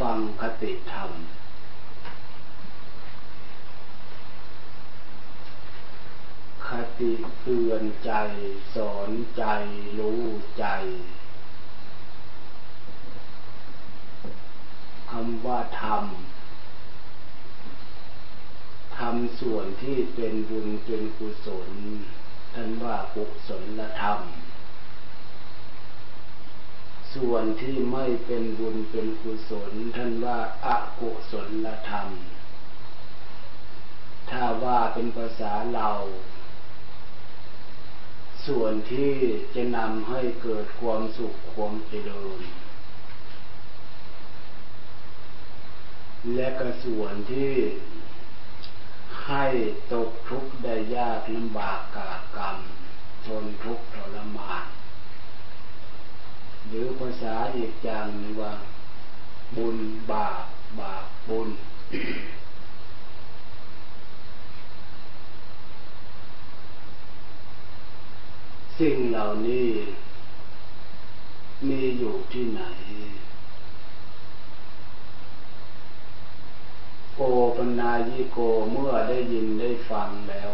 ฟังคติธรรม คติเตือนใจ สอนใจ รู้ใจคำว่าธรรมทำส่วนที่เป็นบุญเป็นกุศลท่านว่ากุศลธรรม ส่วนที่ไม่เป็นบุญเป็นกุศล ท่านว่าอากุศลธรรม ถ้าว่าเป็นภาษาเรา ส่วนที่จะนำให้เกิดความสุขความเจริญและก็ส่วนที่ให้ตกทุกข์ได้ยากลำบากกากรรม ทนทุกข์ทรมาน หรือภาษาอีกอย่างนึงว่า บุญบาปบาปบุญ สิ่งเหล่านี้ มีอยู่ที่ไหนโอปนายิโกเมื่อได้ยินได้ฟังแล้ว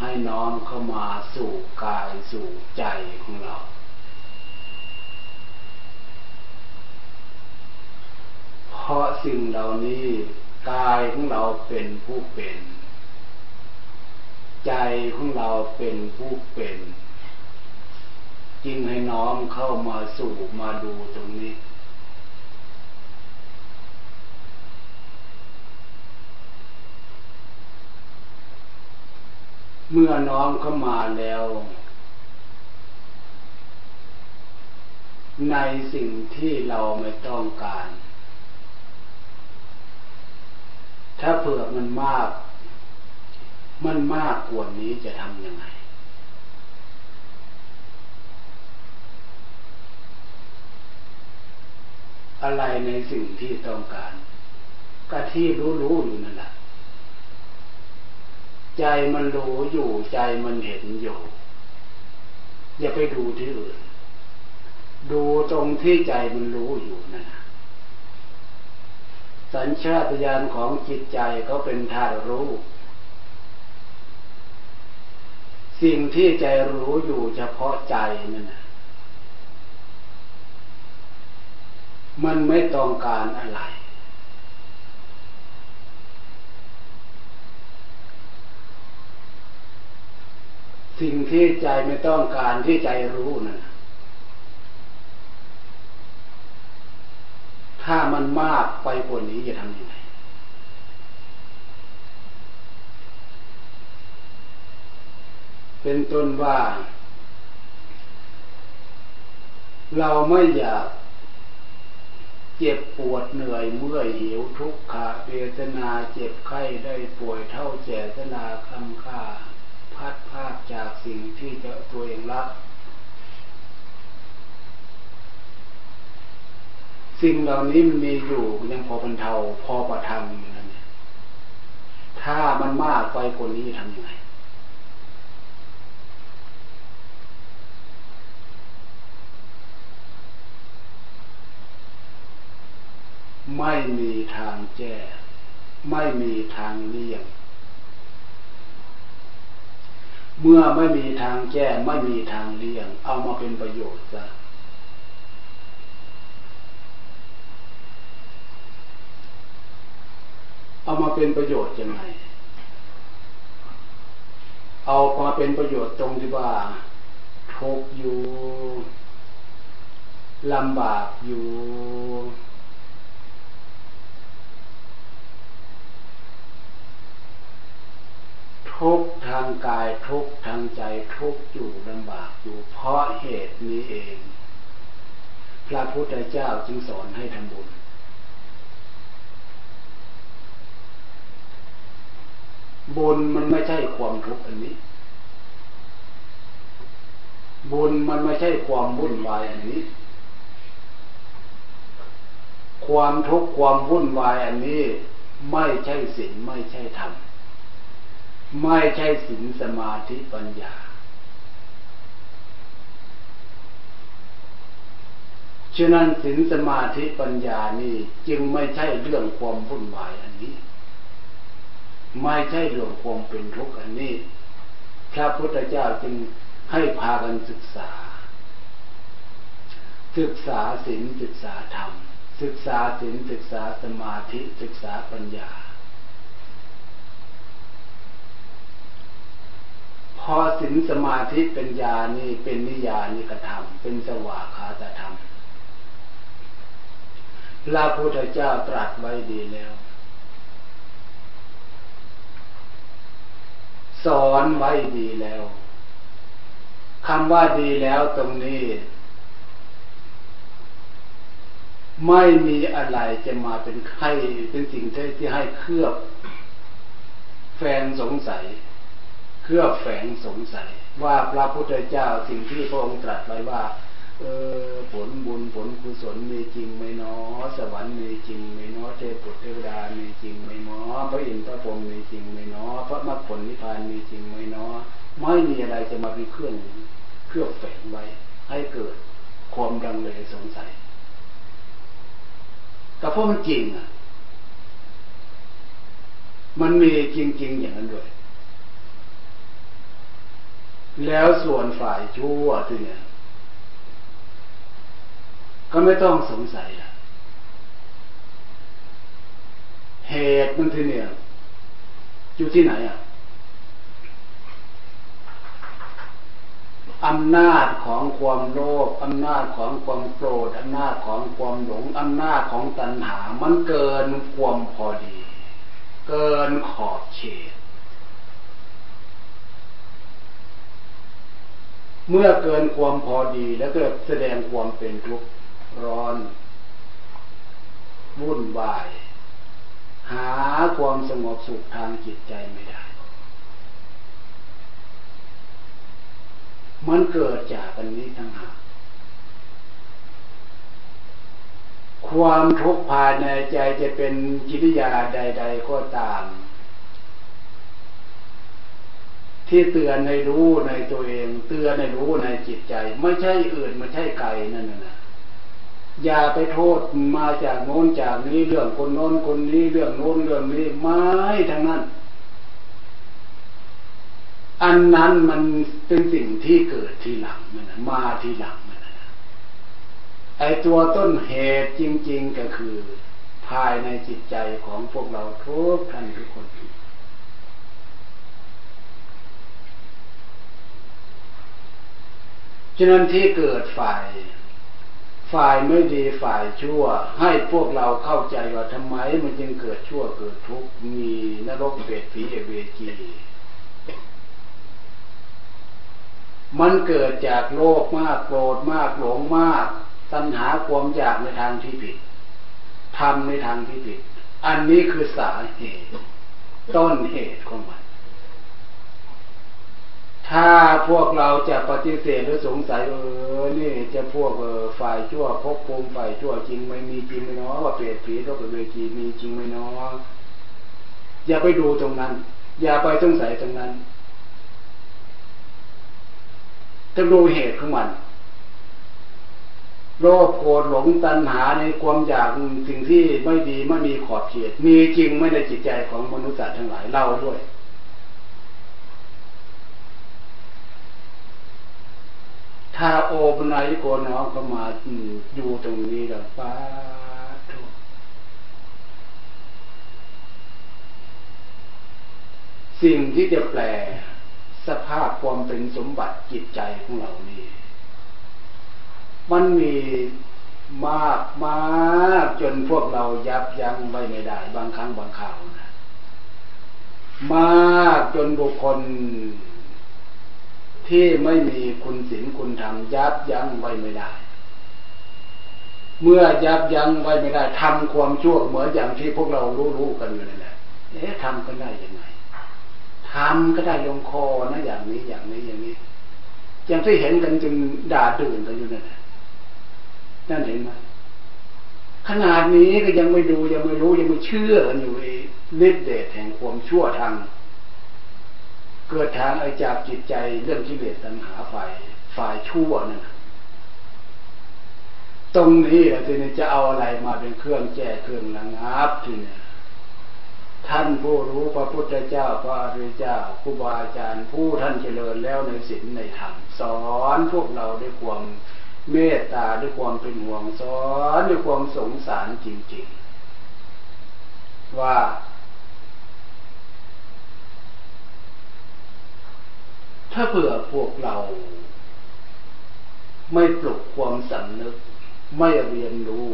ให้น้อมเข้ามาสู่กายสู่ใจของเรา เพราะสิ่งเหล่านี้กายของเราเป็นผู้เป็น ใจของเราเป็นผู้เป็น จึงให้น้อมเข้ามาสู่มาดูตรงนี้เมื่อน้อมเข้ามาแล้ว ในสิ่งที่เราไม่ต้องการ ถ้าเผื่อมันมาก มันมากกว่านี้จะทำยังไง อะไรในสิ่งที่ต้องการก็ที่รู้ๆอยู่นั่นแหละใจมันรู้อยู่ใจมันเห็นอยู่ อย่าไปดูที่อื่น ดูตรงที่ใจมันรู้อยู่นั่นนะ สัญชาตญาณของจิตใจเขาเป็นธาตุรู้ สิ่งที่ใจรู้อยู่เฉพาะใจนั่นนะมันไม่ต้องการอะไร สิ่งที่ใจไม่ต้องการที่ใจรู้นั่น ถ้ามันมากไปกว่านี้จะทำยังไง เป็นต้นว่า เราไม่อยากเจ็บปวดเหนื่อยเมื่อยหิวทุกขะเวทนาเจ็บไข้ได้ป่วยเท่าแจตนาคำค่าพัดภาคจากสิ่งที่จะตัวเองรัก สิ่งเหล่านี้มันมีอยู่ยังพอบรรเทาพอประทังอยู่นั่นเนี่ยถ้ามันมากไปกว่านี้ทำยังไงไม่มีทางแก้ ไม่มีทางเลี่ยง เมื่อไม่มีทางแก้ ไม่มีทางเลี่ยง เอามาเป็นประโยชน์ซะ เอามาเป็นประโยชน์ยังไง เอามาเป็นประโยชน์ตรงที่ว่าทุกอยู่ลำบากอยู่ ทุกทางกายทุกทางใจทุกอยู่ลำบากอยู่เพราะเหตุนี้เอง พระพุทธเจ้าจึงสอนให้ทำบุญ บุญมันไม่ใช่ความทุกข์อันนี้ บุญมันไม่ใช่ความวุ่นวายอันนี้ ความทุกข์ความวุ่นวายอันนี้ ไม่ใช่ศีลไม่ใช่ธรรมไม่ใช่ศีลสมาธิปัญญา ฉะนั้นสินสมาธิปัญญานี่จึงไม่ใช่เรื่องความวุ่นวายอันนี้ ไม่ใช่เรื่องความเป็นทุกข์อันนี้ พระพุทธเจ้าจึงให้พากันศึกษา ศึกษาศีลศึกษาธรรม ศึกษาศีลศึกษาสมาธิศึกษาปัญญา พอศีลสมาธิปัญญานี่เป็นนิยานิกธรรม เป็นสวากขาตธรรมพระพุทธเจ้าตรัสไว้ดีแล้ว สอนไว้ดีแล้วคำว่าดีแล้วตรงนี้ ไม่มีอะไรจะมาเป็นไข้เป็นสิ่งที่ให้เคลือบ แฟนสงสัย เคลือบแฝงสงสัย ว่าพระพุทธเจ้าสิ่งที่พระองค์ตรัสไว้ว่า เออผลบุญผลกุศลมีจริงไหมเนาะสวรรค์มีจริงไหมเนาะเทพบุตรเทวดามีจริงไหมเนาะพระอินทร์พระพรหมมีจริงไหมเนาะพระมรรคผลนิพพานมีจริงไหมเนาะไม่มีอะไรจะมาเป็นเครื่องเครื่องแฝงไว้ ให้เกิดความดังเลยสงสัยแต่เพราะมันจริงอะ มันมีจริง ๆ อย่างนั้นด้วย แล้วส่วนฝ่ายชั่วที่เนี่ย ก็ไม่ต้องสงสัยอะเหตุมันที่เนี่ย อยู่ที่ไหนอะอำนาจของความโลภอำนาจของความโกรธอำนาจของความหลงอำนาจของตัณหา มันเกินความพอดี เกินขอบเขตเมื่อเกินความพอดีแล้วก็แสดงความเป็นทุกข์ ร้อนวุ่นวาย หาความสงบสุขทางจิตใจไม่ได้ มันเกิดจากอันนี้ทั้งหากความทุกข์ภายในใจจะเป็นกิริยาใด ๆ ก็ตาม ที่เตือนให้รู้ในตัวเอง เตือนให้รู้ในจิตใจ ไม่ใช่อื่นไม่ใช่ไกลนั่นนะ อย่าไปโทษมาจากโน้นจากนี้เรื่องคนโน้นคนนี้เรื่องโน้นเรื่องนี้ไม่ทั้งนั้น อันนั้นมันเป็นสิ่งที่เกิดทีหลังมันมาทีหลังมันไอตัวต้นเหตุจริง ๆก็คือ ภายในจิตใจของพวกเราทุกท่านทุกคนฉะนั้นที่เกิดฝ่าย ฝ่ายไม่ดีฝ่ายชั่ว ให้พวกเราเข้าใจว่าทำไมมันจึงเกิดชั่วเกิดทุกข์มีนรกเบดผีเอเวจีมันเกิดจากโลภมากโกรธมากหลงมาก ตัณหาความอยากในทางที่ผิดทำในทางที่ผิด อันนี้คือสาเหตุ ต้นเหตุของมัน ถ้าพวกเราจะปฏิเสธหรือสงสัยเออนี่จะพวกเออฝ่ายชั่วพบภูมิฝ่ายชั่วจริงไม่มีจริงไหมเนาะว่าเปรตผีก็เป็นเวทีมีจริงไหมเนาะอย่าไปดูตรงนั้น อย่าไปสงสัยตรงนั้นต้องดูเหตุของมัน โลภโกรธหลงตัณหาในความอยากสิ่งที่ไม่ดีไม่มีขอบเขตมีจริงไม่ในจิตใจของมนุษย์ทั้งหลายเล่าด้วย ถ้าโอปนายโกน้องเข้ามาอยู่ตรงนี้แล้วป้าทุกสิ่งที่จะแปลสภาพความเป็นสมบัติจิตใจของเรานี่มันมีมากมากจนพวกเรายับยั้งไว้ไม่ได้ บางครั้งบางคราวนะ มากจนบุคคล ที่ไม่มีคุณศีลคุณธรรมยับยั้งไว้ไม่ได้ เมื่อยับยั้งไว้ไม่ได้ทำความชั่วเหมือนอย่างที่พวกเรารู้ๆกันอยู่นั่นแหละเอ๊ะทำกันได้ยังไงทำก็ได้ลงคอนะอย่างนี้อย่างนี้อย่างนี้ อย่างที่เห็นกันจึงด่าดื่นกันอยู่นั่นแหละนั่นเห็นไหมขนาดนี้ก็ยังไม่ดูยังไม่รู้ยังไม่เชื่อกันอยู่ฤทธิ์เดชแห่งความชั่วทาง เกิดทางไอจากจิตใจเรื่องกิเลสตัณหาฝ่ายฝ่ายชั่วนั่นตรงนี้แหละทีนี้จะเอาอะไรมาเป็นเครื่องแก้เครื่องระงับทีนี้ท่านผู้รู้พระพุทธเจ้าพระอริยเจ้าครูบาอาจารย์ผู้ท่านเจริญแล้วในศีลในธรรมสอนพวกเราด้วยความเมตตาด้วยความเป็นห่วงสอนด้วยความสงสารจริง ๆ ว่า ถ้าเผื่อพวกเรา ไม่ปลุกความสำนึก ไม่เรียนรู้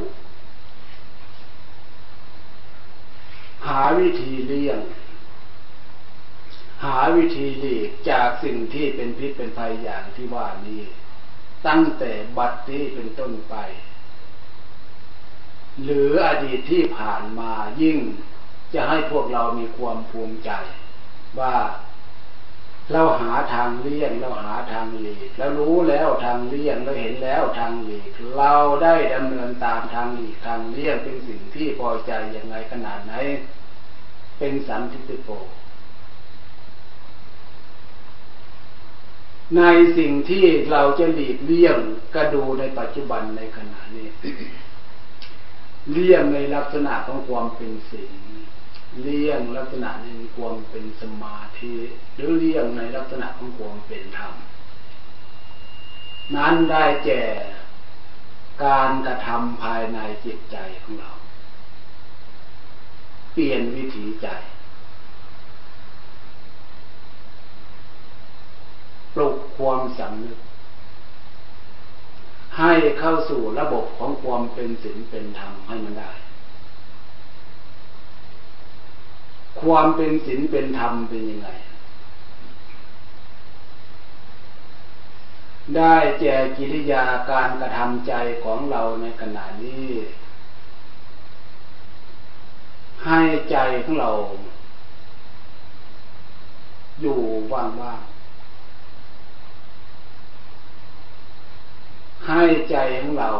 หาวิธีเลี่ยง หาวิธีหลีกจากสิ่งที่เป็นพิษเป็นภัยอย่างที่ว่านี้ ตั้งแต่บัดนี้เป็นต้นไป หรืออดีตที่ผ่านมายิ่งจะให้พวกเรามีความภูมิใจว่า เราหาทางเลี่ยงเราหาทางหลีกแล้วรู้แล้วทางเลี่ยงเราเห็นแล้วทางหลีกเราได้ดำเนินตามทางหลีกทางเลี่ยงเป็นสิ่งที่พอใจอย่างไรขนาดไหน เป็นสันติโกในสิ่งที่เราจะหลีกเลี่ยงก็ดูในปัจจุบันในขณะนี้ เลี่ยงในลักษณะของความเป็นสิ่ง เลี่ยงลักษณะในความเป็นสมาธิหรือเลี่ยงในลักษณะของความเป็นธรรม นั้นได้แก่การกระทำภายในจิตใจของเรา เปลี่ยนวิถีใจ ปลุกความสำนึก ให้เข้าสู่ระบบของความเป็นศีลเป็นธรรมให้มันได้ ความเป็นศีลเป็นธรรมเป็นยังไง ได้แจกิริยาการกระทำใจของเราในขณะนี้ ให้ใจของเรา อยู่ว่างให้ใจของเรา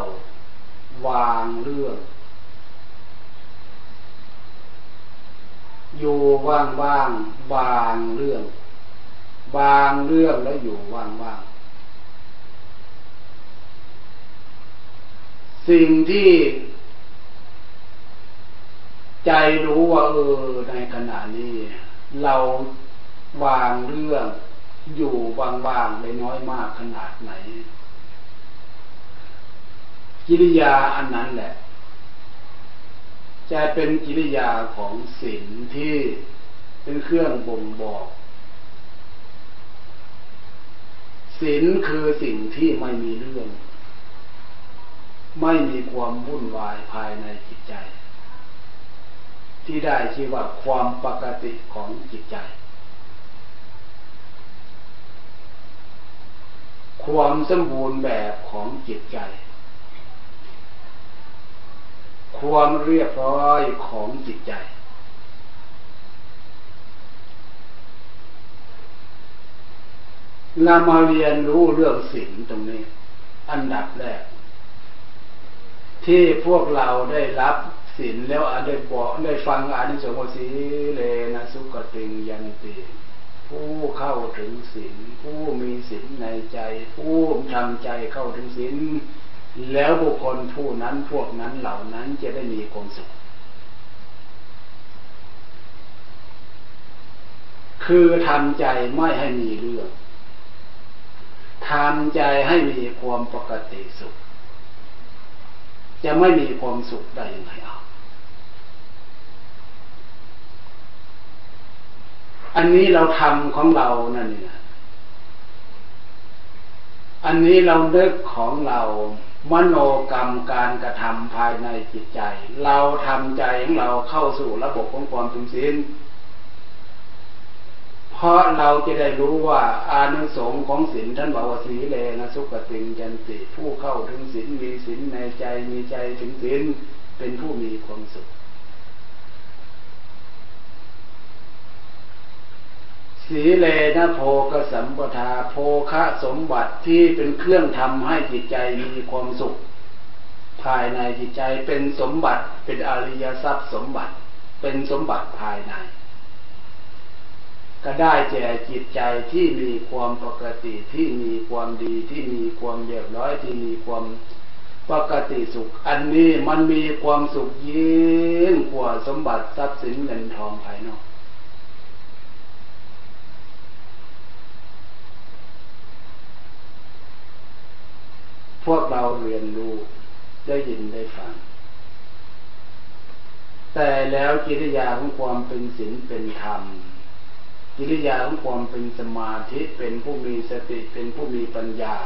วางเรื่อง อยู่ว่างว่างวางเรื่องวางเรื่องแล้วอยู่ว่างว่างสิ่งที่ ใจรู้ว่าเออในขณะนี้ เราวางเรื่องอยู่ว่างๆได้น้อยมากขนาดไหน กิริยาอันนั้นแหละ จะเป็นกิริยาของศีลที่เป็นเครื่องบ่งบอกศีลคือสิ่งที่ไม่มีเรื่อง ไม่มีความวุ่นวายภายในจิตใจ ที่ได้ชื่อว่าความปกติของจิตใจ ความสมบูรณ์แบบของจิตใจ ความเรียบร้อยของจิตใจ เรามาเรียนรู้เรื่องศีลตรงนี้ อันดับแรก ที่พวกเราได้รับศีลแล้วได้บอกได้ฟังอานิสงส์สีเลนะสุกติงยันติผู้เข้าถึงศีลผู้มีศีลในใจ ผู้ทำใจเข้าถึงศีล แล้วบุคคลผู้นั้นพวกนั้นเหล่านั้นจะได้มีความสุข คือทำใจไม่ให้มีเรื่องทำใจให้มีความปกติสุข จะไม่มีความสุขได้ยังไงเอาอันนี้เราทำของเรานั่นเองอันนี้เราเลิกของเรา มโนกรรมการกระทำภายในจิตใจ เราทำใจของเราเข้าสู่ระบบของความถึงศีลเพราะเราจะได้รู้ว่าอานุสงส์ของศีลท่านบอกว่าสีเลนะสุขติงยันติผู้เข้าถึงศีลมีศีลในใจมีใจถึงศีลเป็นผู้มีความสุข สีเลนะโพกสัมปทาโพคะสมบัติที่เป็นเครื่องทำให้จิตใจมีความสุข ภายในจิตใจเป็นสมบัติเป็นอริยทรัพย์สมบัติ เป็นสมบัติภายใน ก็ได้แก่จิตใจที่มีความปกติที่มีความดีที่มีความเรียบร้อยที่มีความปกติสุข อันนี้มันมีความสุขยิ่งกว่าสมบัติทรัพย์สินเงินทองภายนอก พวกเราเรียนรู้ได้ยินได้ฟัง แต่แล้วกิริยาของความเป็นศีลเป็นธรรม กิริยาของความเป็นสมาธิเป็นผู้มีสติเป็นผู้มีปัญญา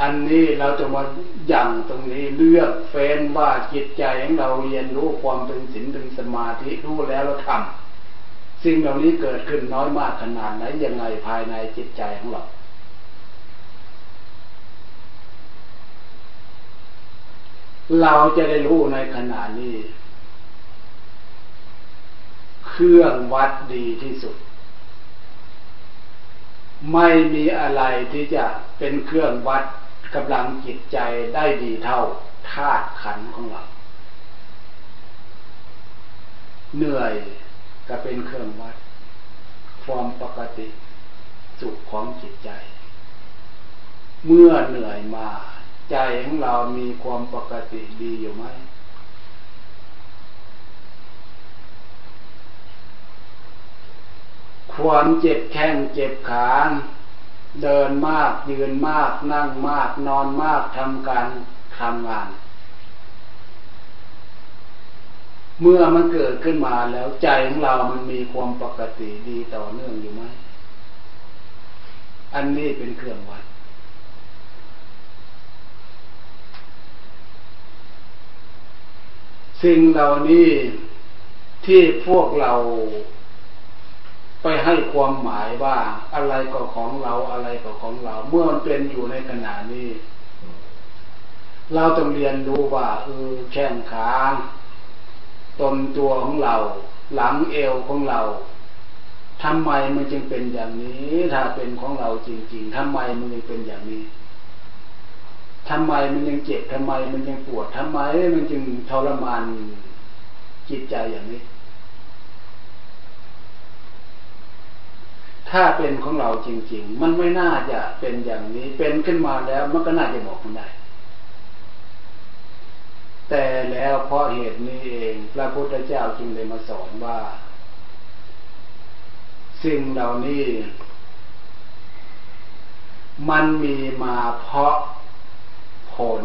อันนี้เราจะมาอย่างตรงนี้เลือกเฟ้นว่าจิตใจของเราเรียนรู้ความเป็นศีลเป็นสมาธิรู้แล้วเราทำสิ่งเหล่านี้เกิดขึ้นน้อยมากขนาดไหนยังไงภายในจิตใจของเรา เราจะได้รู้ในขณะนี้ เครื่องวัดดีที่สุด ไม่มีอะไรที่จะเป็นเครื่องวัดกำลังจิตใจได้ดีเท่าธาตุขันของเรา เหนื่อยก็เป็นเครื่องวัด ความปกติสุขของจิตใจ เมื่อเหนื่อยมา ใจของเรามีความปกติดีอยู่ไหม ความเจ็บแข้งเจ็บขา เดินมากยืนมาก นั่งมาก นอนมากทำการทำงาน เมื่อมันเกิดขึ้นมาแล้วใจของเรามันมีความปกติดีต่อเนื่องอยู่ไหม อันนี้เป็นเครื่องวัด สิ่งเหล่านี้ที่พวกเราไปให้ความหมายว่าอะไรก็ของเราอะไรก็ของเรา เมื่อมันเป็นอยู่ในขณะนี้ เราต้องเรียนรู้ว่าเออแข้งขาตนตัวของเรา หลังเอวของเราทำไมมันจึงเป็นอย่างนี้ ถ้าเป็นของเราจริง ๆทำไมมันยังเป็นอย่างนี้ ทำไมมันยังเจ็บทำไม มันยังปวดทำไม มันจึงทรมานจิตใจอย่างนี้ ถ้าเป็นของเราจริง ๆ มันไม่น่าจะเป็นอย่างนี้ เป็นขึ้นมาแล้ว มันก็น่าจะบอกมันได้ แต่แล้วเพราะเหตุนี้เองพระพุทธเจ้าจึงเลยมาสอนว่า สิ่งเหล่านี้มันมีมาเพราะ ผล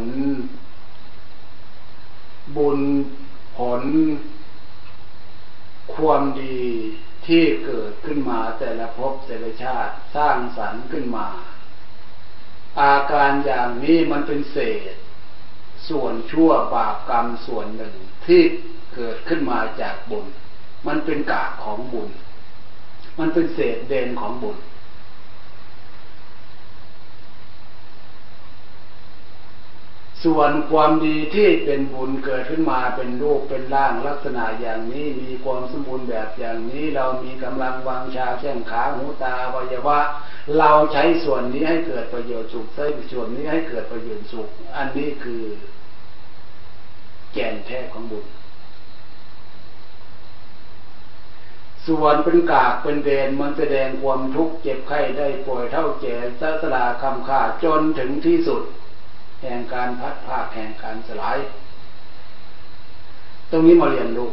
บุญผล ความดีที่เกิดขึ้นมาแต่ละภพแต่ละชาติสร้างสรรค์ขึ้นมา อาการอย่างนี้มันเป็นเศษ ส่วนชั่วบาปกรรมส่วนหนึ่งที่เกิดขึ้นมาจากบุญ มันเป็นกากของบุญ มันเป็นเศษเด่นของบุญ ส่วนความดีที่เป็นบุญเกิดขึ้นมาเป็นรูปเป็นร่างลักษณะอย่างนี้มีความสมบูรณ์แบบอย่างนี้เรามีกำลังวางชาแข้งขาหูตาวัยวะ เราใช้ส่วนนี้ให้เกิดประโยชน์สุขใช้ส่วนนี้ให้เกิดประโยชน์สุข อันนี้คือ แก่นแท้ของบุญ ส่วนเป็นกากเป็นเดนมันแสดงความทุกข์เจ็บไข้ได้ป่วยเท่าแก่สลาคำขาจนถึงที่สุด แห่งการพัดภาคแห่งการสลาย ตรงนี้มาเรียนรู้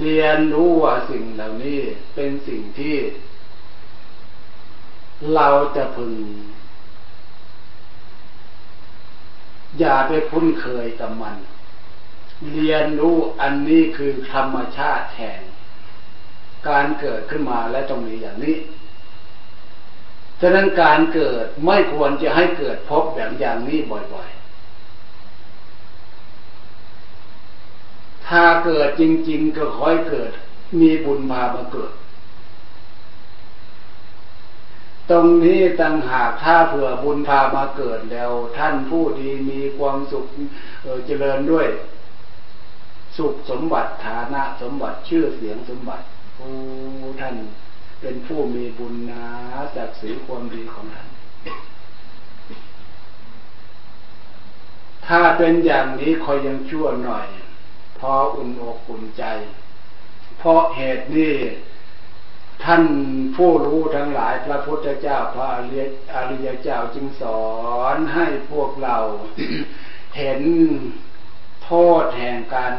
เรียนรู้ว่าสิ่งเหล่านี้เป็นสิ่งที่ เราจะพึง อย่าไปคุ้นเคยกับมัน เรียนรู้อันนี้คือธรรมชาติแห่งการเกิดขึ้นมาและตรงนี้อย่างนี้ ฉะนั้นการเกิดไม่ควรจะให้เกิดพบแบบอย่างนี้บ่อยๆ ถ้าเกิดจริง ๆ ก็ค่อยเกิด มีบุญพามาเกิด ตรงนี้ต่างหากถ้าเผื่อบุญพามาเกิดแล้ว ท่านผู้ดีมีความสุขเจริญด้วย สุขสมบัติฐานะสมบัติชื่อเสียงสมบัติโอ้ท่าน เป็นผู้มีบุญนาจากสีความดีของท่าน ถ้าเป็นอย่างนี้คอยยังชั่วหน่อย พออุ่นอกอุ่นใจ เพราะเหตุนี้ท่านผู้รู้ทั้งหลายพระพุทธเจ้าพระอริยอริยเจ้าจึงสอนให้พวกเราเห็นโทษแห่งการ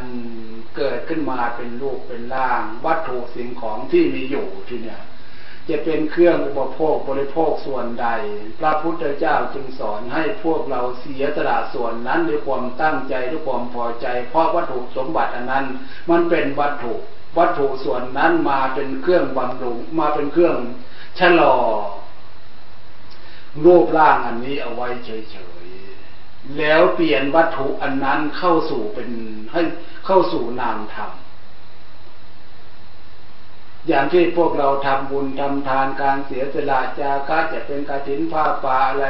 เกิดขึ้นมาเป็นรูปเป็นร่าง วัตถุสิ่งของที่มีอยู่ที่เนี่ย จะเป็นเครื่องอุปโภคบริโภคส่วนใด พระพุทธเจ้าจึงสอนให้พวกเราเสียสละส่วนนั้นด้วยความตั้งใจด้วยความพอใจ เพราะวัตถุสมบัติอันนั้น มันเป็นวัตถุ วัตถุส่วนนั้นมาเป็นเครื่องบำรุงมาเป็นเครื่องชะลอรูปร่างอันนี้เอาไว้เฉยๆแล้วเปลี่ยนวัตถุอันนั้นเข้าสู่เป็นให้เข้าสู่นามธรรม อย่างที่พวกเราทำบุญทำทานการเสียสละจากะจะเป็นกาถินผ้าป่าอะไร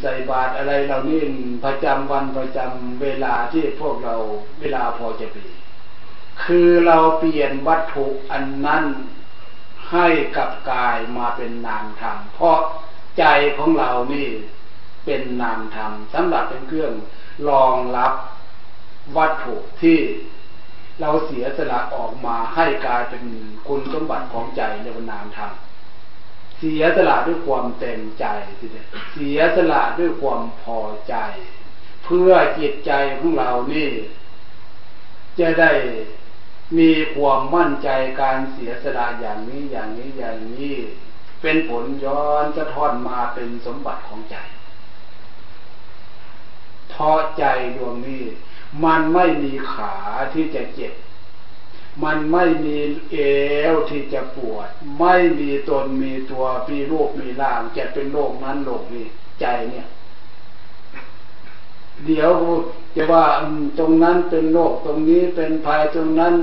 ใส่บาตรอะไรเรานี่ประจำวันประจำเวลาที่พวกเราเวลาพอจะปีคือเราเปลี่ยนวัตถุอันนั้นให้กับกายมาเป็นนามธรรมเพราะใจของเรานี่เป็นนามธรรมสำหรับเป็นเครื่องรองรับวัตถุที่ เราเสียสละออกมาให้กลายเป็นคุณสมบัติของใจในวันนามธรรมเสียสละด้วยความเต็มใจทีเดียวเสียสละด้วยความพอใจ เพื่อจิตใจของเรานี่ จะได้มีความมั่นใจการเสียสละอย่างนี้อย่างนี้อย่างนี้ เป็นผลย้อนจะท้อนมาเป็นสมบัติของใจพอใจดวงนี้ มันไม่มีขาที่จะเจ็บ มันไม่มีเอวที่จะปวด ไม่มีตนมีตัวมีรูปมีร่าง จะเป็นโลกนั้นโลกนี้ใจเนี่ย เดี๋ยวจะว่าตรงนั้นเป็นโรคตรงนี้เป็นภัยตรงนั้น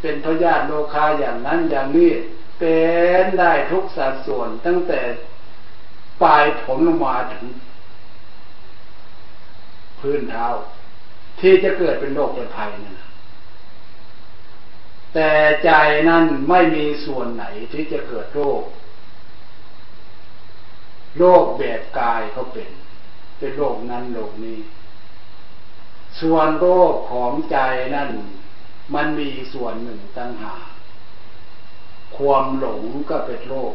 เป็นพยาธิโลคาอย่างนั้นอย่างนี้เป็นได้ทุกสัดส่วนตั้งแต่ปลายผมลงมาถึง พื้นเท้า ที่จะเกิดเป็นโรคเป็นภัยนั่นแต่ใจนั้นไม่มีส่วนไหนที่จะเกิดโรค โรคแบบกายเขาเป็น เป็นโรคนั้นโรคนี้ ส่วนโรคของใจนั่น มันมีส่วนหนึ่งตั้งหา ความหลงก็เป็นโรค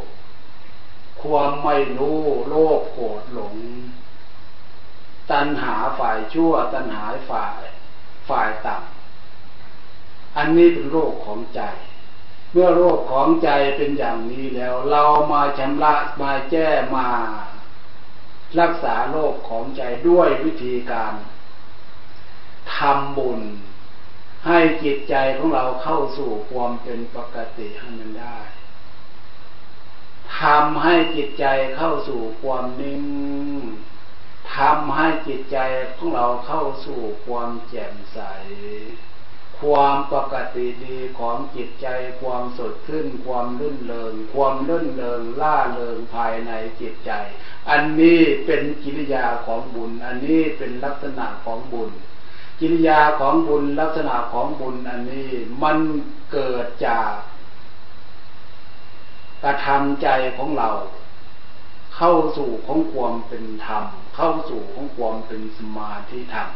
ความไม่รู้โลภโกรธหลง ตัณหาฝ่ายชั่ว ตัณหาฝ่ายฝ่ายต่ำอันนี้เป็นโรคของใจ เมื่อโรคของใจเป็นอย่างนี้แล้ว เรามาชำระมาแก้มา รักษาโลกของใจด้วยวิธีการทำบุญให้จิตใจของเราเข้าสู่ความเป็นปกติให้มันได้ทำให้จิตใจเข้าสู่ความนิ่ง ทำให้จิตใจของเราเข้าสู่ความแจ่มใส ความปกติดีของจิตใจความสดขึ้น ความลื่นเริง ความลื่นเริงล่าเริงภายในจิตใจ อันนี้เป็นกิริยาของบุญ อันนี้เป็นลักษณะของบุญ กิริยาของบุญลักษณะของบุญอันนี้มันเกิดจากกระทำใจของเรา เข้าสู่ของความเป็นธรรม เข้าสู่ของความเป็นสมาธิธรรม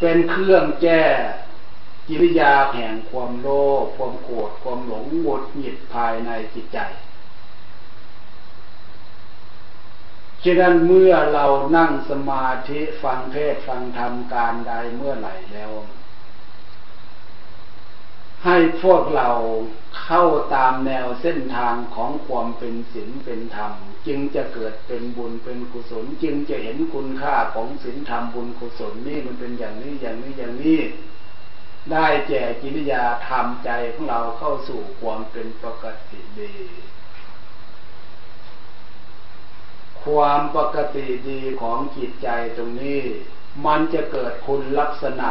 เป็นเครื่องแก้กิริยาแห่งความโลภความโกรธความหลงหมดหงิดภายในจิตใจฉะนั้นเมื่อเรานั่งสมาธิฟังเทศฟังธรรมการใดเมื่อไหร่แล้ว ให้พวกเราเข้าตามแนวเส้นทางของความเป็นศีลเป็นธรรม จึงจะเกิดเป็นบุญเป็นกุศล จึงจะเห็นคุณค่าของศีลธรรมบุญกุศลนี่มันเป็นอย่างนี้อย่างนี้อย่างนี้ ได้แก่กิริยาทำใจของเราเข้าสู่ความเป็นปกติดีความปกติดีของจิตใจตรงนี้ มันจะเกิดคุณลักษณะ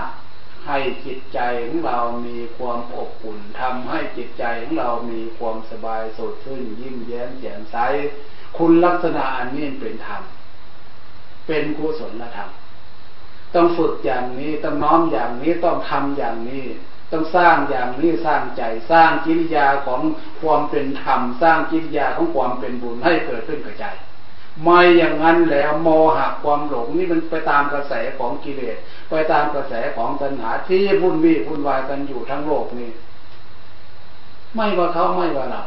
ให้จิตใจของเรามีความอบอุ่นทำให้จิตใจของเรามีความสบายสดชื่นยิ้มแย้มแจ่มใส คุณลักษณะอันนี้เป็นธรรม เป็นกุศลธรรม ต้องฝึกอย่างนี้ ต้องน้อมอย่างนี้ ต้องทำอย่างนี้ ต้องสร้างอย่างนี้สร้างใจ สร้างกิริยาของความเป็นธรรม สร้างกิริยาของความเป็นบุญให้เกิดขึ้นกับใจ ไม่อย่างนั้นแล้วโมหะความหลงนี่มันไปตามกระแสของกิเลสไปตามกระแสของตัณหาที่วุ่นวี่วุ่นวายกันอยู่ทั้งโลกนี้ไม่ว่าเขาไม่ว่าเรา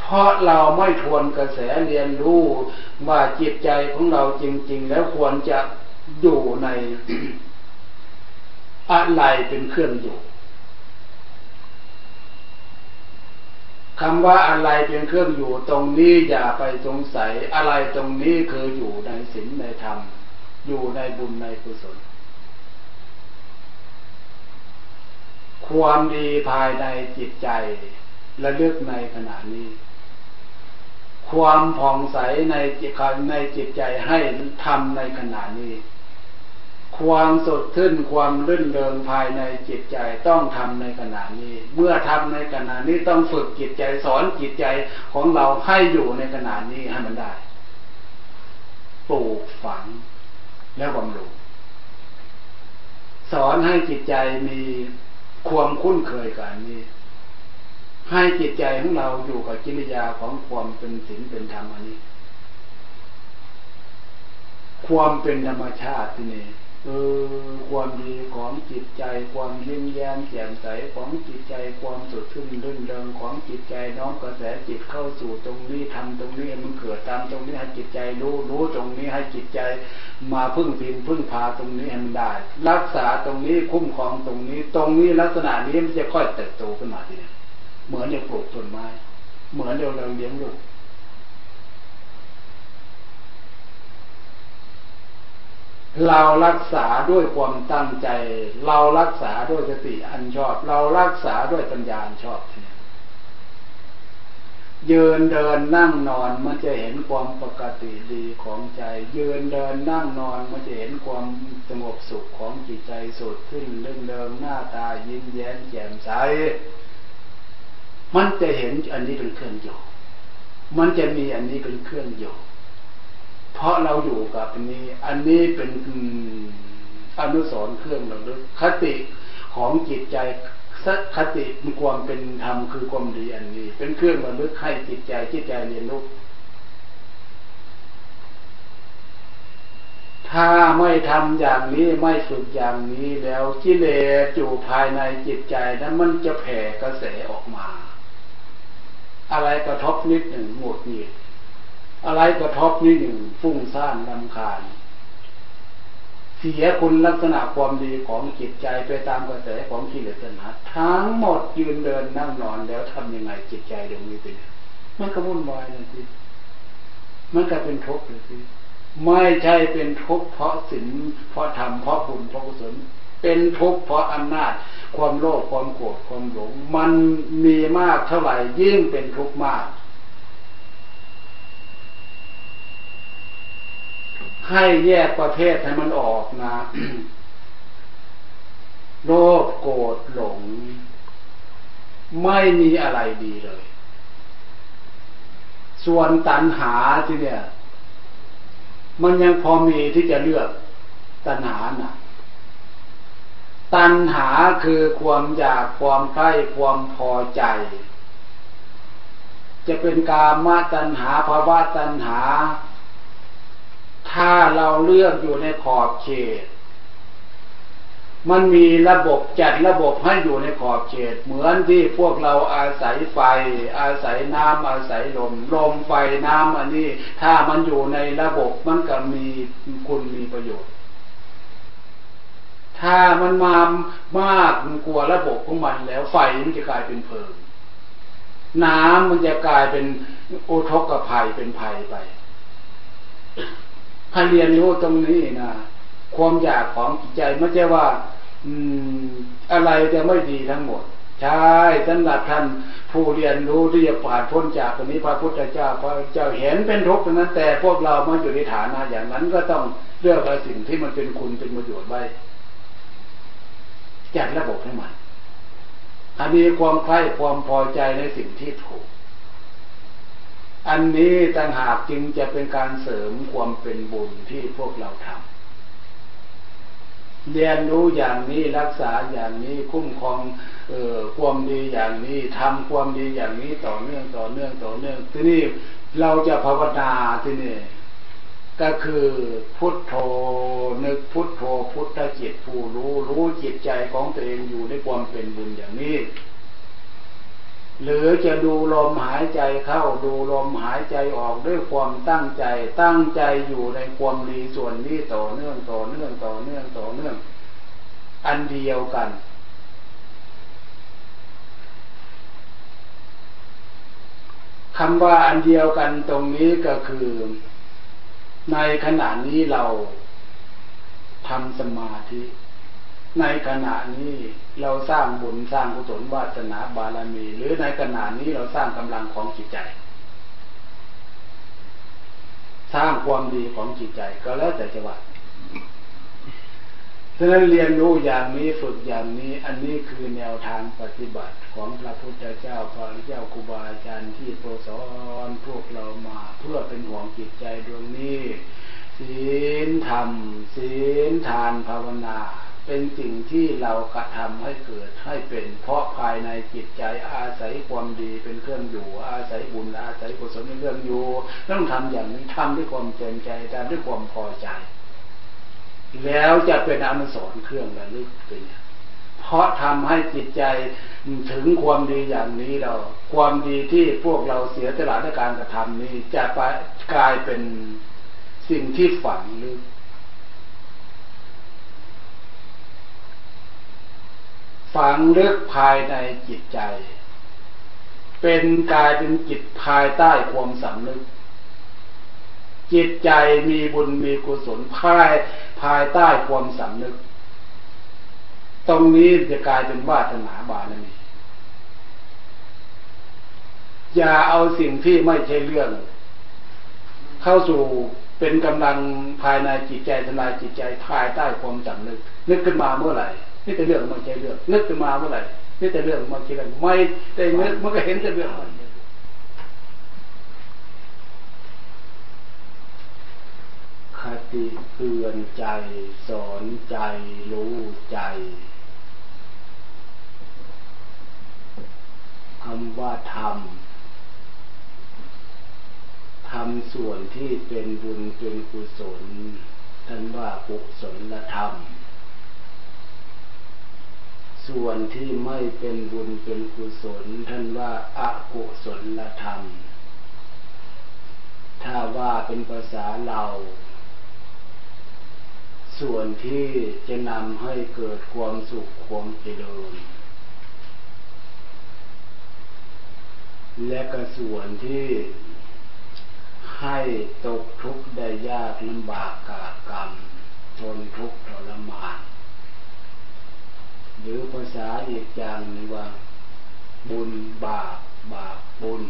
เพราะเราไม่ทวนกระแสเรียนรู้ว่าจิตใจของเราจริง ๆ แล้วควรจะอยู่ในอะไรเป็นเครื่องอยู่ คำว่าอะไรเป็นเครื่องอยู่ตรงนี้อย่าไปสงสัยอะไรตรงนี้คืออยู่ในศีลในธรรม อยู่ในบุญในกุศล ความดีภายในจิตใจและเลือกในขณะนี้ ความผ่องใสในจิตในจิตใจให้ทำในขณะนี้ ความสดขึ้นความรื่นเริงภายในจิตใจต้องทำในขณะนี้ เมื่อทำในขณะนี้ต้องฝึกจิตใจสอนจิตใจของเราให้อยู่ในขณะนี้ให้มันได้ปลูกฝังแล้วบำรุงสอนให้จิตใจมีความคุ้นเคยกับนี้ ให้จิตใจของเราอยู่กับกิริยาของความเป็นศีลเป็นธรรมอันนี้ ความเป็นธรรมชาติที่นี่ ความดีของจิตใจ ความยิ้มแย้มแจ่มใสของจิตใจ ความสดชื่นรื่นเริงของจิตใจน้อมกระแสจิตเข้าสู่ตรงนี้ทำตรงนี้มันเกิดตามตรงนี้ให้จิตใจรู้รู้ตรงนี้ให้จิตใจ มาพึ่งพิงพึ่งพาตรงนี้ให้มันได้ รักษาตรงนี้คุ้มครองตรงนี้ ตรงนี้ลักษณะนี้มันจะค่อยเติบโตขึ้นมาทีนี้เหมือนเราปลูกต้นไม้ เหมือนเราเลี้ยงลูก เรารักษาด้วยความตั้งใจ เรารักษาด้วยสติอันชอบ เรารักษาด้วยปัญญาอันชอบเนี่ยยืนเดินนั่งนอนมันจะเห็นความปกติดีของใจ ยืนเดินนั่งนอนมันจะเห็นความสงบสุขของจิตใจสดขึ้นเรื่องเดิมหน้าตายิ้มแย้มแจ่มใส มันจะเห็นอันนี้เป็นเครื่องอยู่มันจะมีอันนี้เป็นเครื่องอยู่ เพราะเราอยู่กับอันนี้ อันนี้เป็นอนุสรณ์เครื่องเราลึกคติของจิตใจคติมีความเป็นธรรมคือความดีอันนี้ เป็นเครื่องระลึกให้จิตใจจิตใจเรียนรู้ถ้าไม่ทำอย่างนี้ไม่ฝึกอย่างนี้แล้วกิเลสอยู่ภายในจิตใจนั้นมันจะแผ่กระแสออกมา อะไรกระทบนิดหนึ่งหมดหงิด อะไรกระทบนี่หนึ่งฟุ้งซ่านลำคาญ เสียคุณลักษณะความดีของจิตใจไปตามกระแสของกิเลสนะทั้งหมดยืนเดินนั่งนอนแล้วทำยังไงจิตใจดวงนี้เป็นมันก็วุ่นวายนะสิมันก็เป็นทุกข์เลยสิไม่ใช่เป็นทุกข์เพราะศีลเพราะธรรมเพราะบุญเพราะกุศลเป็นทุกข์เพราะอำนาจ ความโลภความโกรธความหลง มันมีมากเท่าไหร่ยิ่งเป็นทุกข์มาก ให้แยกประเภทให้มันออกนะ โลภโกรธหลง ไม่มีอะไรดีเลย ส่วนตัณหาที่เนี่ย มันยังพอมีที่จะเลือกตัณหานะ่ะตัณหาคือความอยากความใคร่ความพอใจ จะเป็นกามตัณหาภาวะตัณหา ถ้าเราเลือกอยู่ในขอบเขต มันมีระบบจัดระบบให้อยู่ในขอบเขต เหมือนที่พวกเราอาศัยไฟ อาศัยน้ำอาศัยลม ลมไฟน้ำอันนี้ ถ้ามันอยู่ในระบบมันก็มีคุณมีประโยชน์ ถ้ามันมามากมันกลัวระบบของมันแล้วไฟมันจะกลายเป็นเพลิง น้ำมันจะกลายเป็นโอทกภัยเป็นภัยไป ให้เรียนรู้ตรงนี้นะความอยากของจิตใจไม่ใช่ว่า อืม อะไรจะไม่ดีทั้งหมด ใช่สำหรับท่านผู้เรียนรู้ที่จะผ่านพ้นจากตรงนี้พระพุทธเจ้าพระเจ้าเห็นเป็นทุกข์นั้น แต่พวกเรามาอยู่ในฐานะอย่างนั้นก็ต้องเลือกเอาสิ่งที่มันเป็นคุณเป็นประโยชน์ไว้จัดระบบให้มันอันนี้ความใคร่ความพอใจในสิ่งที่ถูก อันนี้ต่างหากจึงจะเป็นการเสริมความเป็นบุญที่พวกเราทำเรียนรู้อย่างนี้รักษาอย่างนี้คุ้มครองเอ่อความดีอย่างนี้ทำความดีอย่างนี้ต่อเนื่องต่อเนื่องต่อเนื่องที่นี้เราจะภาวนาที่นี่ก็คือพุทโธนึกพุทโธพุทธจิตผู้รู้รู้จิตใจของตัวเองอยู่ในความเป็นบุญอย่างนี้ หรือจะดูลมหายใจเข้าดูลมหายใจออกด้วยความตั้งใจ ตั้งใจอยู่ในความดีส่วนนี้ต่อเนื่องต่อเนื่องต่อเนื่องต่อเนื่อง อันเดียวกัน คำว่าอันเดียวกันตรงนี้ก็คือ ในขณะนี้เราทำสมาธิ ในขณะนี้เราสร้างบุญสร้างกุศลวาสนาบารมี หรือในขณะนี้เราสร้างกำลังของจิตใจ สร้างความดีของจิตใจก็แล้วแต่จังหวะฉะนั้นเรียนรู้อย่างนี้ฝึกอย่างนี้ อันนี้คือแนวทางปฏิบัติของพระพุทธเจ้าพระเจ้าครูบาอาจารย์ที่โปรสอนพวกเรามาเพื่อเป็นห่วงจิตใจดวงนี้ศีลธรรมศีลทานภาวนา เป็นสิ่งที่เรากระทำให้เกิดให้เป็น เพราะภายในจิตใจอาศัยความดีเป็นเครื่องอยู่ อาศัยบุญอาศัยกุศลเป็นเครื่องอยู่ต้องทำอย่างนี้ทำด้วยความเต็มใจทำด้วยความพอใจ แล้วจะเป็นอนุสรณ์เครื่องระลึกเป็นเพราะทำให้จิตใจถึงความดีอย่างนี้เรา ความดีที่พวกเราเสียสละในการกระทำนี้ จะไปกลายเป็นสิ่งที่ฝังลึก ฝังลึกภายในจิตใจ เป็นกายเป็นจิตภายใต้ความสำนึก จิตใจมีบุญมีกุศลภายภายใต้ความสำนึก ตรงนี้จะกลายเป็นวาสนาบารมีอย่าเอาสิ่งที่ไม่ใช่เรื่อง เข้าสู่เป็นกำลังภายในจิตใจทลายจิตใจภายใต้ความสำนึก นึกขึ้นมาเมื่อไหร่ นี่แต่เรื่องไม่ใช่เรื่อง นึกขึ้นมาเมื่อไหร่นี่แต่เรื่องไม่ใช่เรื่องไม่แต่นึกมันก็เห็นแต่เรื่องคติเตือนใจ สอนใจ รู้ใจคำว่าธรรมทำส่วนที่เป็นบุญเป็นกุศลท่านว่ากุศลธรรม ส่วนที่ไม่เป็นบุญเป็นกุศล ท่านว่าอากุศลธรรม ถ้าว่าเป็นภาษาเรา ส่วนที่จะนำให้เกิดความสุขความเจริญและก็ส่วนที่ให้ตกทุกข์ได้ยากลำบากกากรรม ทนทุกข์ทร รือภาษาอีกอย่างหนึงว่า บุญบาปบาปบุญ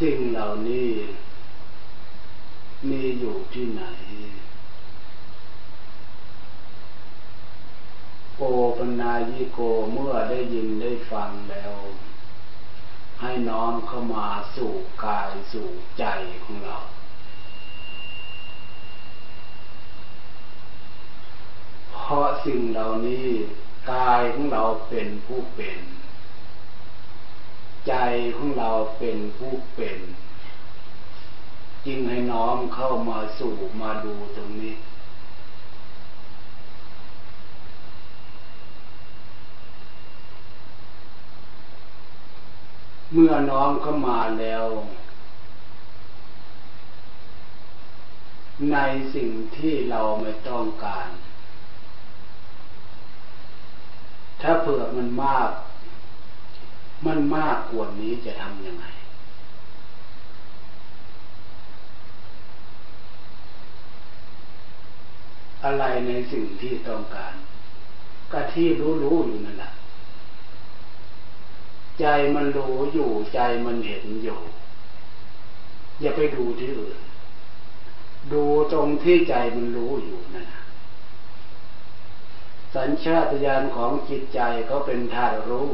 สิ่งเหล่านี้มีอยู่ที่ไหน โอปนายิโกเมื่อได้ยินได้ฟังแล้ว ให้น้อมเข้ามาสู่กายสู่ใจของเรา เพราะสิ่งเหล่านี้กายของเราเป็นผู้เป็น ใจของเราเป็นผู้เป็น จึงให้น้อมเข้ามาสู่มาดูตรงนี้ เมื่อน้อมเข้ามาแล้ว ในสิ่งที่เราไม่ต้องการ ถ้าเผื่อมันมาก มันมากกว่านี้จะทำยังไง อะไรในสิ่งที่ต้องการก็ที่รู้ๆอยู่นั่นแหละใจมันรู้อยู่ใจมันเห็นอยู่ อย่าไปดูที่อื่น ดูตรงที่ใจมันรู้อยู่นั่นแหละ สัญชาตญาณของจิตใจก็เป็นธาตุรู้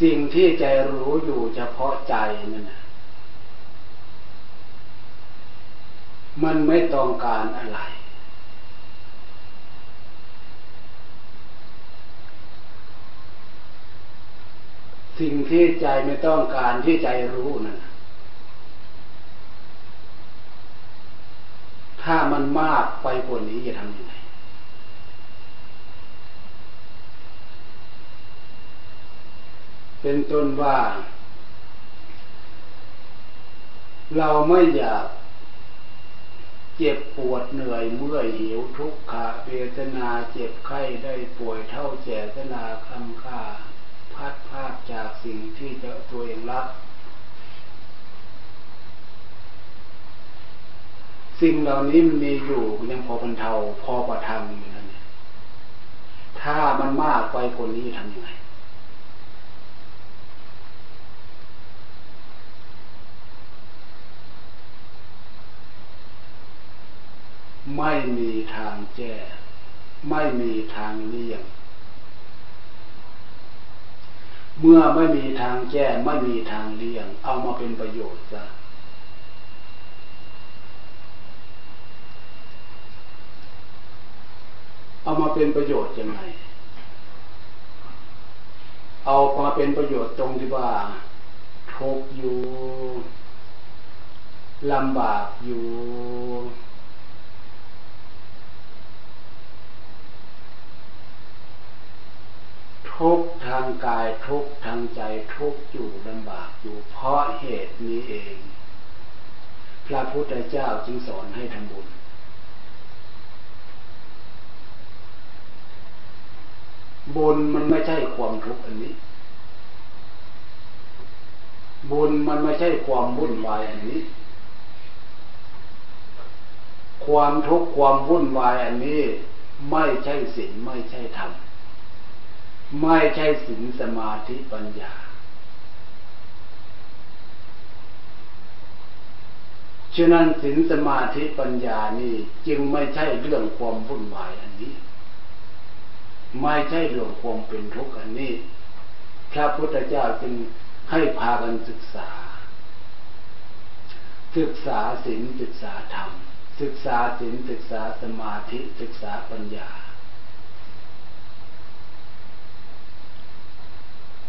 สิ่งที่ใจรู้อยู่เฉพาะใจนั่นนะมันไม่ต้องการอะไร สิ่งที่ใจไม่ต้องการที่ใจรู้นั่นนะ ถ้ามันมากไปกว่านี้จะทำยังไง เป็นต้นว่า เราไม่อยากเจ็บปวดเหนื่อยเมื่อยหิวทุกขะเวทนาเจ็บไข้ได้ป่วยเท่าแก่ทนาคำค่าพัดภาคจากสิ่งที่จะตัวเองรัก สิ่งเหล่านี้มันมีอยู่ยังพอบรรเทาพอประทังอยู่นั่นถ้ามันมากไปกว่านี้ทำยังไงไม่มีทางแก้ ไม่มีทางเลี่ยง เมื่อไม่มีทางแก้ ไม่มีทางเลี่ยง เอามาเป็นประโยชน์ซะเอา มาเป็นประโยชน์ยังไง เอามาเป็นประโยชน์ตรงที่ว่าทุกอยู่ลำบากอยู่ ทุกทางกายทุกทางใจทุกอยู่ลำบากอยู่เพราะเหตุนี้เอง พระพุทธเจ้าจึงสอนให้ทำบุญ บุญมันไม่ใช่ความทุกข์อันนี้ บุญมันไม่ใช่ความวุ่นวายอันนี้ ความทุกข์ความวุ่นวายอันนี้ ไม่ใช่ศีลไม่ใช่ธรรมไม่ใช่ศีลสมาธิปัญญา ฉะนั้นศีลสมาธิปัญญานี่จึงไม่ใช่เรื่องความวุ่นวายอันนี้ ไม่ใช่เรื่องความเป็นทุกข์อันนี้ พระพุทธเจ้าจึงให้พากันศึกษา ศึกษาศีลศึกษาธรรม ศึกษาศีลศึกษาสมาธิศึกษาปัญญา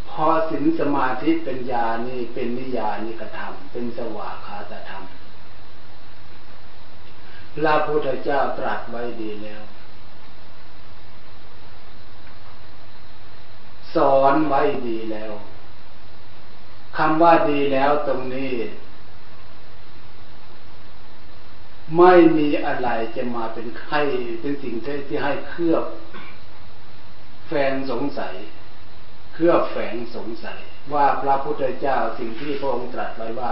พอสินสมาธิป็นญานี่เป็นนิยานิกธรรม เป็นสวากขาตธรรมพระพุทธเจ้าตรัสไว้ดีแล้ว สอนไว้ดีแล้วคำว่าดีแล้วตรงนี้ ไม่มีอะไรจะมาเป็นไข้เป็นสิ่งที่ให้เคลือบแฟนสงสัย เครือบแฝงสงสัย ว่าพระพุทธเจ้าสิ่งที่พระองค์ตรัสไว้ว่า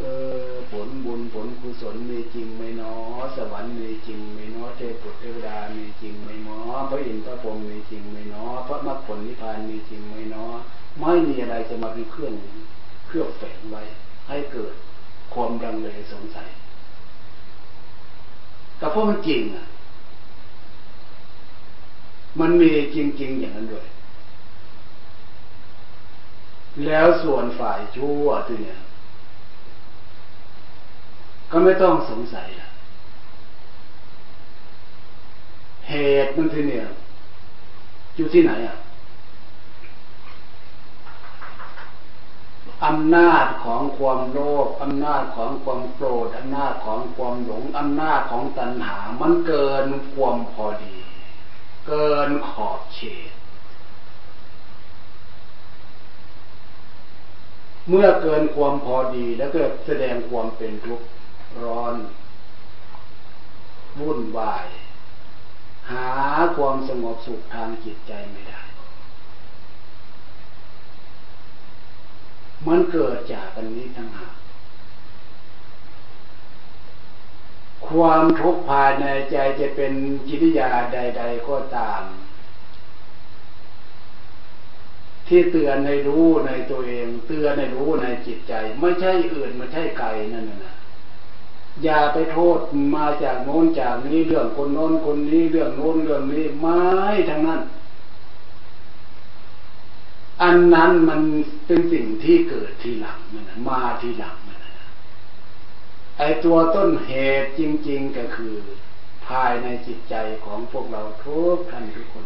เออผลบุญผลกุศลมีจริงไหมเนอสวรรค์มีจริงไหมเนอเทพบุตรเทวดามีจริงไหมเนอพระอินทร์พระพรหมมีจริงไหมเนอพระมรรคผลนิพพานมีจริงไหมเนอไม่มีอะไรจะมาเป็นเครื่องเครื่อบแฝงไว้ ให้เกิดความดังเลยสงสัยแต่เพราะมันจริงอะ มันมีจริง ๆ อย่างนั้นด้วย แล้วส่วนฝ่ายชั่วที่เนี่ย ก็ไม่ต้องสงสัยละเหตุมันที่เนี่ยอยู่ที่ไหนอะอำนาจของความโลภอำนาจของความโกรธอำนาจของความหลงอำนาจของตัณหา มันเกินความพอดี เกินขอบเขตเมื่อเกินความพอดีแล้วก็แสดงความเป็นทุกข์ ร้อนวุ่นวาย หาความสงบสุขทางจิตใจไม่ได้ มันเกิดจากอันนี้ทั้งหากความทุกข์ภายในใจจะเป็นจิตยาใด ๆ ก็ตาม ที่เตือนให้รู้ในตัวเอง เตือนให้รู้ในจิตใจ ไม่ใช่อื่นไม่ใช่ไกลนั่นนะ อย่าไปโทษมาจากโน้นจากนี้เรื่องคนโน้นคนนี้เรื่องโน้นเรื่องนี้ไม่ทั้งนั้น อันนั้นมันเป็นสิ่งที่เกิดทีหลังมันมาทีหลังมันไอตัวต้นเหตุจริง ๆก็คือ ภายในจิตใจของพวกเราทุกท่านทุกคน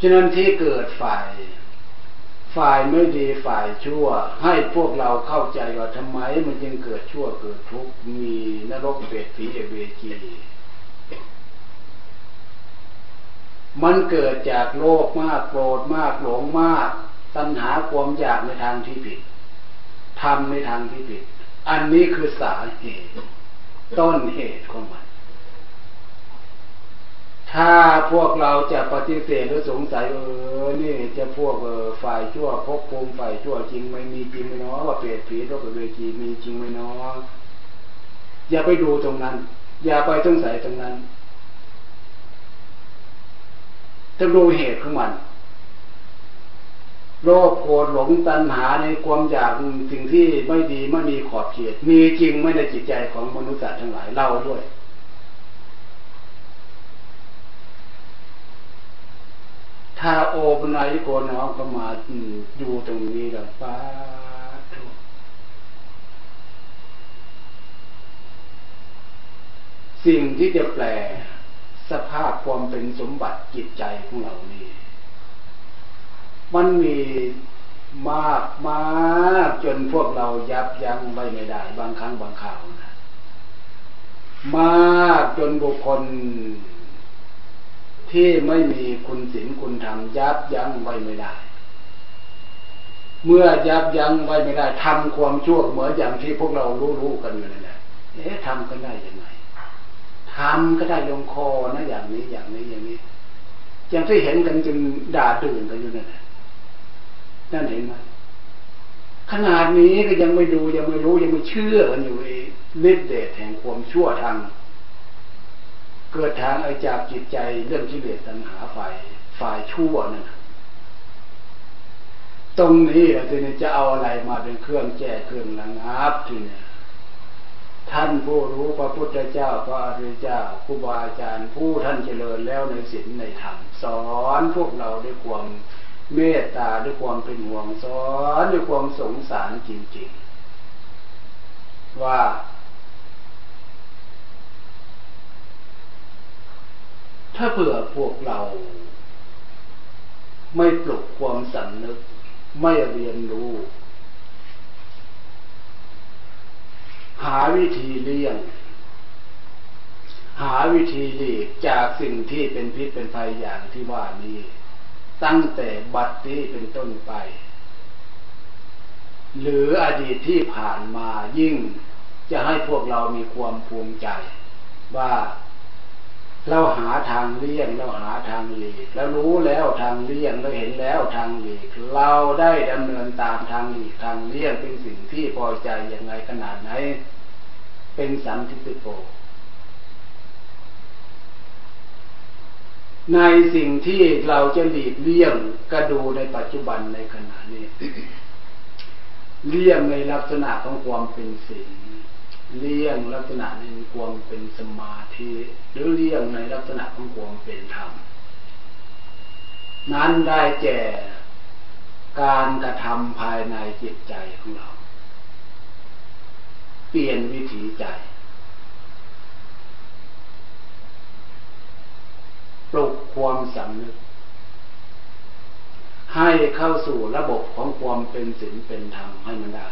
ฉะนั้นที่เกิดฝ่าย ฝ่ายไม่ดีฝ่ายชั่ว ให้พวกเราเข้าใจว่าทำไมมันจึงเกิดชั่วเกิดทุกข์มีนรกเปรตผีเอเวจีมันเกิดจากโลภมากโกรธมากหลงมาก ตัณหาความอยากในทางที่ผิดทำในทางที่ผิด อันนี้คือสาเหตุ ต้นเหตุของมัน ถ้าพวกเราจะปฏิเสธหรือสงสัยเออ นี่จะพวกเออฝ่ายชั่วพกภูมิฝ่ายชั่วจริงไม่มีจริงไหมเนาะว่าเปรตผีโรคเวทีมีจริงไหมเนาะอย่าไปดูตรงนั้น อย่าไปสงสัยตรงนั้นต้องดูเหตุของมันโลภโกรธหลงตัณหาในความอยากสิ่งที่ไม่ดีไม่มีขอบเขตมีจริงไม่ในจิตใจของมนุษย์ทั้งหลายเล่าด้วย ถ้าโอปนายโกน้องก็มาอยู่ตรงนี้แล้วป้าทุสิ่งที่จะแปลสภาพความเป็นสมบัติจิตใจของเรานี่ มันมีมากมากจนพวกเรายับยั้งไว้ไม่ได้ บางครั้งบางข่าวนะ มากจนบุคคล ที่ไม่มีคุณศีลคุณธรรมยับยั้งไว้ไม่ได้ เมื่อยับยั้งไว้ไม่ได้ทำความชั่วเหมือนอย่างที่พวกเรารู้ๆกันอยู่นั่นแหละเอ๊ะทำกันได้ยังไงทำก็ได้ลงคอนะอย่างนี้อย่างนี้อย่างนี้ อย่างที่เห็นกันจนด่าดื่นกันอยู่นั่นแหละนั่นเห็นไหมขนาดนี้ก็ยังไม่ดูยังไม่รู้ยังไม่เชื่อกันอยู่ไอ้ฤทธิเดชแห่งความชั่วทาง เกิดทางไอจากจิตใจเรื่องที่เลสตัณหาฝ่ายฝ่ายชั่วนั่นตรงนี้แหละทีนี้จะเอาอะไรมาเป็นเครื่องแก้เครื่องระงับทีนี้ท่านผู้รู้พระพุทธเจ้าพระอริยเจ้าครูบาอาจารย์ ผู้ท่านเจริญแล้วในศีลในธรรมสอนพวกเราด้วยความเมตตาด้วยความเป็นห่วงสอนด้วยความสงสารจริง ๆ ว่า ถ้าเผื่อพวกเรา ไม่ปลุกความสำนึก ไม่เรียนรู้ หาวิธีเลี่ยง หาวิธีหลีกจากสิ่งที่เป็นพิษเป็นภัยอย่างที่ว่านี้ตั้งแต่บัดนี้เป็นต้นไป หรืออดีตที่ผ่านมายิ่งจะให้พวกเรามีความภูมิใจ ว่า เราหาทางเลี่ยงเราหาทางหลีกแล้วรู้แล้วทางเลี่ยงเราเห็นแล้วทางหลีกเราได้ดำเนินตามทางหลีกทางเลี่ยงเป็นสิ่งที่พอใจอย่างไรขนาดไหนเป็นสันติโกในสิ่งที่เราจะหลีกเลี่ยงก็ดูในปัจจุบันในขณะนี้ เลี่ยงในลักษณะของความเป็นสิ่ง เลี่ยงลักษณะในความเป็นสมาธิหรือเลี่ยงในลักษณะของความเป็นธรรม นั้นได้แก่การกระทำภายในจิตใจของเรา เปลี่ยนวิถีใจ ปลุกความสำนึก ให้เข้าสู่ระบบของความเป็นศีลเป็นธรรมให้มันได้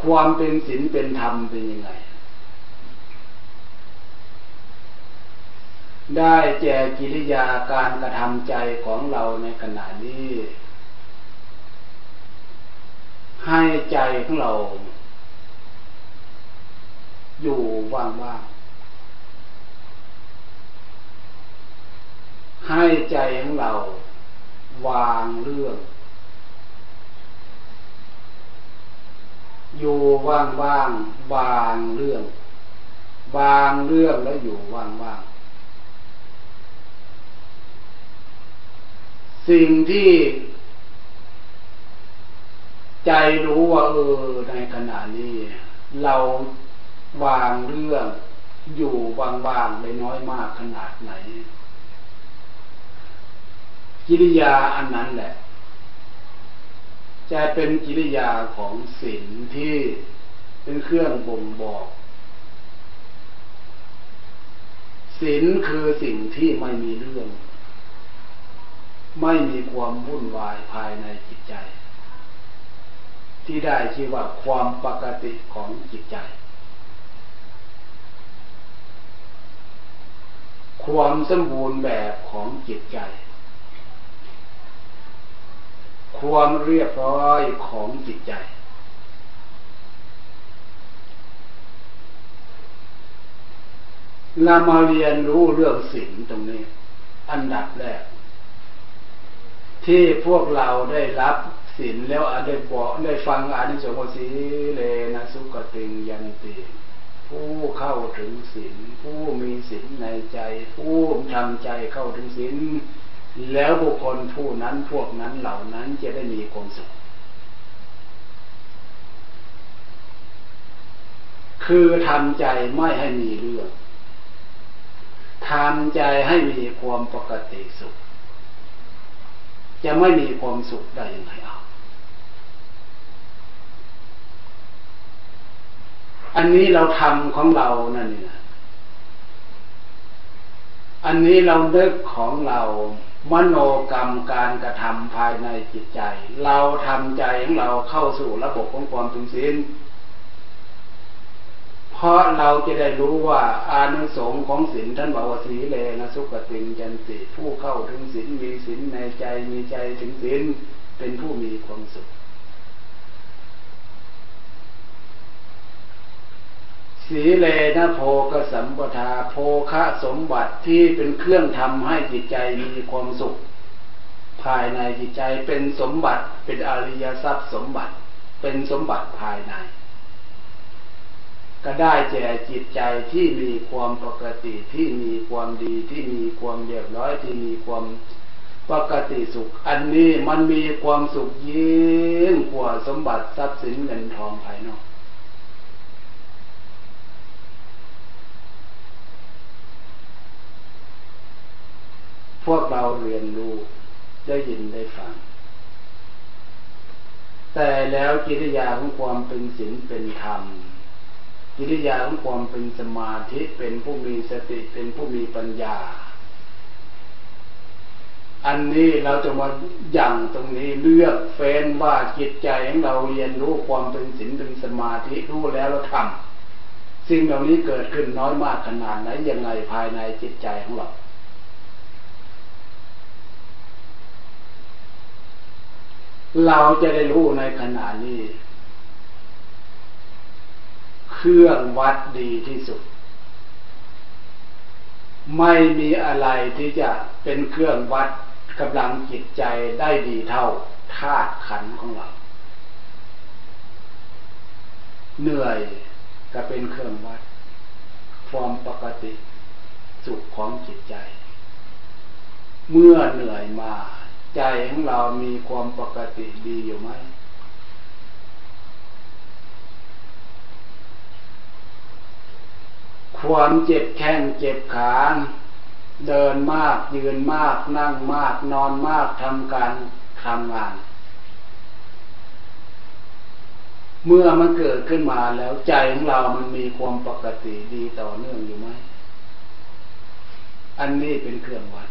ความเป็นศีลเป็นธรรมเป็นยังไง ได้แจกิริยาการกระทำใจของเราในขณะนี้ ให้ใจของเรา อยู่ว่างๆให้ใจของเรา วางเรื่อง อยู่ว่างว่างวางเรื่องวางเรื่องแล้วอยู่ว่างว่างสิ่งที่ ใจรู้ว่าเออในขณะนี้ เราวางเรื่องอยู่ว่างๆได้น้อยมากขนาดไหน กิริยาอันนั้นแหละ จะเป็นกิริยาของศีลที่เป็นเครื่องบ่งบอกศีลคือสิ่งที่ไม่มีเรื่อง ไม่มีความวุ่นวายภายในจิตใจ ที่ได้ชื่อว่าความปกติของจิตใจ ความสมบูรณ์แบบของจิตใจ ความเรียบร้อยของจิตใจ เรามาเรียนรู้เรื่องศีลตรงนี้ อันดับแรก ที่พวกเราได้รับศีลแล้วอาได้บอกได้ฟังอานิสงส์สีเลนะสุกติงยันติผู้เข้าถึงศีลผู้มีศีลในใจ ผู้ทำใจเข้าถึงศีล แล้วบุคคลผู้นั้นพวกนั้นเหล่านั้นจะได้มีความสุข คือทำใจไม่ให้มีเรื่องทำใจให้มีความปกติสุข จะไม่มีความสุขได้ยังไงเอาอันนี้เราทำของเรานั่นนี่นะอันนี้เราเลิกของเรา มโนกรรมการกระทำภายในจิตใจ เราทำใจของเราเข้าสู่ระบบของความถึงศีลเพราะเราจะได้รู้ว่าอานุสงส์ของศีลท่านบอกว่าสีเลนะสุขติงยันติผู้เข้าถึงศีลมีศีลในใจมีใจถึงศีลเป็นผู้มีความสุข สีเลนะโพกสัมปทาโพคะสมบัติที่เป็นเครื่องทำให้จิตใจมีความสุข ภายในจิตใจเป็นสมบัติ เป็นอริยทรัพย์สมบัติ เป็นสมบัติภายใน ก็ได้แก่จิตใจที่มีความปกติที่มีความดีที่มีความเรียบร้อยที่มีความปกติสุข อันนี้มันมีความสุขยิ่งกว่าสมบัติทรัพย์สินเงินทองภายนอก พวก เราเรียนรู้ ได้ยินได้ฟัง แต่แล้วกิริยาของความเป็นศีลเป็นธรรม กิริยาของความเป็นสมาธิเป็นผู้มีสติเป็นผู้มีปัญญา อันนี้เราจะมาอย่างตรงนี้เลือกเฟ้นว่าจิตใจของเราเรียนรู้ความเป็นศีลเป็นสมาธิรู้แล้วเราทำสิ่งเหล่านี้เกิดขึ้นน้อยมากขนาดไหนยังไงภายในจิตใจของเรา เราจะได้รู้ในขณะนี้ เครื่องวัดดีที่สุด ไม่มีอะไรที่จะเป็นเครื่องวัดกำลังจิตใจได้ดีเท่าธาตุขันของเรา เหนื่อยก็เป็นเครื่องวัด ความปกติสุขของจิตใจ เมื่อเหนื่อยมา ใจของเรามีความปกติดีอยู่ไหม ความเจ็บแข้งเจ็บขา เดินมากยืนมาก นั่งมาก นอนมากทำการทำงาน เมื่อมันเกิดขึ้นมาแล้วใจของเรามันมีความปกติดีต่อเนื่องอยู่ไหม อันนี้เป็นเครื่องวัด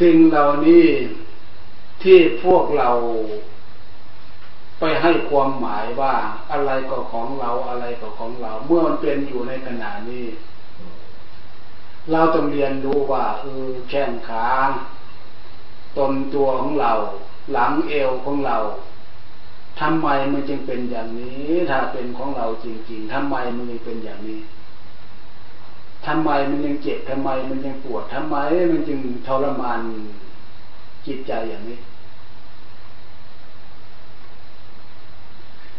สิ่งเหล่านี้ที่พวกเราไปให้ความหมายว่าอะไรก็ของเราอะไรก็ของเรา เมื่อมันเป็นอยู่ในขณะนี้ เราต้องเรียนรู้ว่าเออแข้งขาตนตัวของเรา หลังเอวของเราทำไมมันจึงเป็นอย่างนี้ ถ้าเป็นของเราจริง ๆทำไมมันยังเป็นอย่างนี้ ทำไมมันยังเจ็บทำไม มันยังปวดทำไม มันจึงทรมานจิตใจอย่างนี้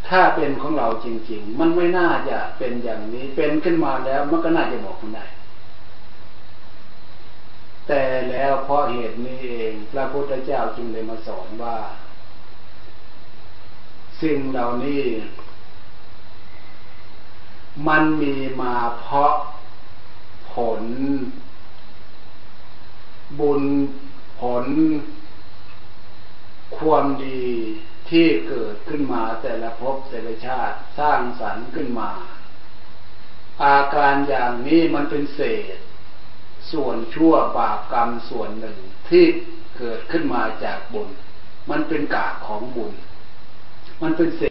ถ้าเป็นของเราจริง ๆ มันไม่น่าจะเป็นอย่างนี้ เป็นขึ้นมาแล้วมันก็น่าจะบอกคนได้แต่แล้วเพราะเหตุนี้เองพระพุทธเจ้าจึงเลยมาสอนว่า สิ่งเหล่านี้ มันมีมาเพราะ ผล บุญผล ความดีที่เกิดขึ้นมาแต่ละภพแต่ละชาติสร้างสรรค์ขึ้นมา อาการอย่างนี้มันเป็นเศษ ส่วนชั่วบาปกรรมส่วนหนึ่งที่เกิดขึ้นมาจากบุญ มันเป็นกากของบุญ มันเป็นเศษ